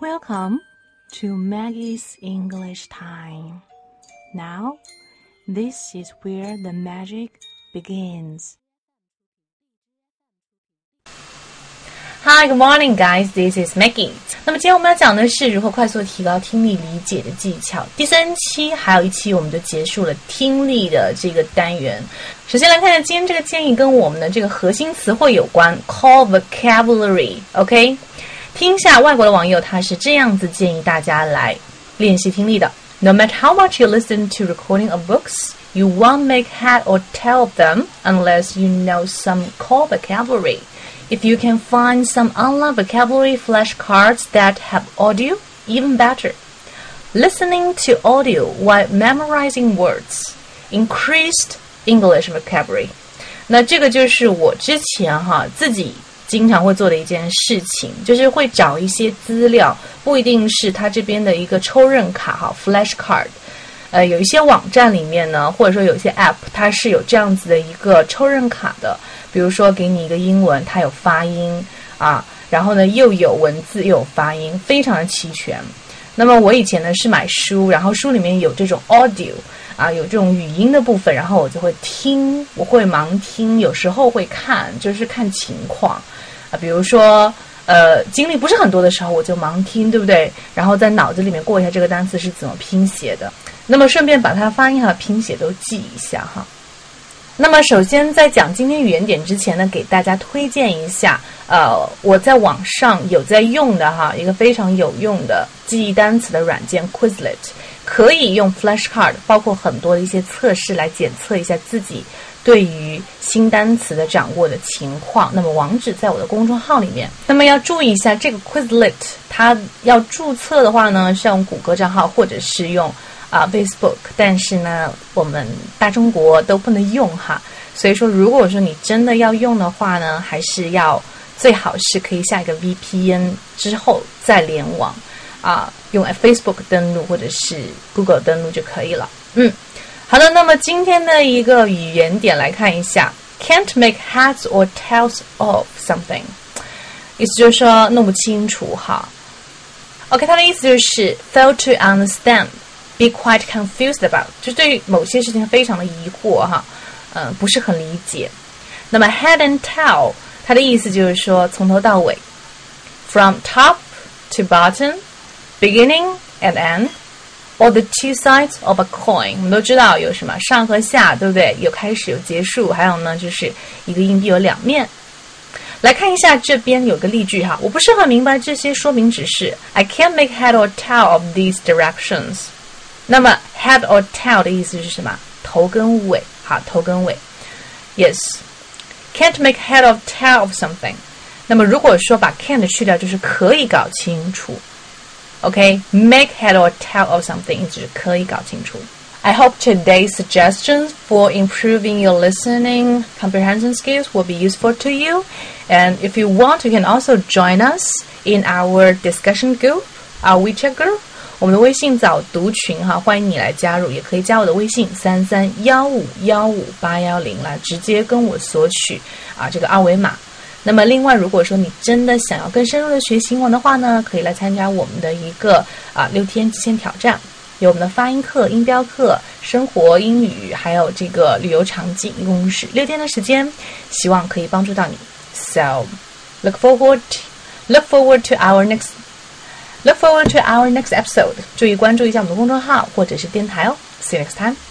Welcome to Maggie's English Time. Now, this is where the magic begins. Hi, good morning, guys. This is Maggie. 那么今天我们要讲的是如何快速提高听力理解的技巧。第三期还有一期，我们就结束了听力的这个单元。首先来看看今天这个建议跟我们的这个核心词汇有关，core vocabulary。OK。听一下外国的网友他是这样子建议大家来练习听力的。No matter how much you listen to recording of books, you won't make head or tail of them unless you know some core vocabulary. If you can find some online vocabulary flashcards that have audio, even better. Listening to audio while memorizing words increased English vocabulary. 那这个就是我之前哈自己 经常会做的一件事情，就是会找一些资料，不一定是他这边的一个抽认卡哈 flashcard。呃，有一些网站里面呢，或者说有一些 app，它是有这样子的一个抽认卡的。比如说，给你一个英文，它有发音啊，然后呢又有文字又有发音，非常的齐全。那么我以前呢是买书，然后书里面有这种 audio 啊，有这种语音的部分，然后我就会听，我会盲听，有时候会看，就是看情况啊。比如说，呃，精力不是很多的时候，我就盲听，对不对？然后在脑子里面过一下这个单词是怎么拼写的，那么顺便把它发音和拼写都记一下哈。那么，首先在讲今天语言点之前呢，给大家推荐一下，呃，我在网上有在用的哈，一个非常有用的记忆单词的软件 Quizlet，可以用 flashcard，包括很多的一些测试来检测一下自己对于新单词的掌握的情况。那么网址在我的公众号里面。那么要注意一下，这个 Quizlet 它要注册的话呢，是用谷歌账号或者是用。啊，Facebook，但是呢，我们大中国都不能用哈，所以说，如果说你真的要用的话呢，还是要最好是可以下一个 VPN 之后再联网啊，用 Facebook 登录或者是 Google 登录就可以了。嗯，好的，那么今天的一个语言点来看一下，can't make heads or tails of something，意思就是说弄不清楚哈。OK，它的意思就是 fail to understand。be quite confused about，就对于某些事情非常的疑惑哈，嗯，不是很理解。那么 head and tail，它的意思就是说从头到尾，from top to bottom，beginning and end，or the two sides of a coin。我们都知道有什么上和下，对不对？有开始有结束，还有呢就是一个硬币有两面。来看一下这边有个例句哈，我不是很明白这些说明指示。I can't make head or tail of these directions。那么 head or tail 的意思是什么？头跟尾，好，头跟尾。Yes，can't make head or tail of something。那么如果说把 can't 去掉，就是可以搞清楚。 OK，make head or tail of something 就是可以搞清楚。I hope today's suggestions for improving your listening comprehension skills will be useful to you. And if you want, you can also join us in our discussion group, our WeChat group. 我们的微信早读群哈，欢迎你来加入，也可以加我的微信三三幺五幺五八幺零来直接跟我索取啊这个二维码。 那么另外，如果说你真的想要更深入的学习英文的话呢，可以来参加我们的一个啊六天极限挑战，有我们的发音课、音标课、生活英语，还有这个旅游场景，一共是六天的时间，希望可以帮助到你。So look forward, look forward to our next. Look forward to our next episode. 注意关注一下我们的公众号或者是电台哦。See you next time.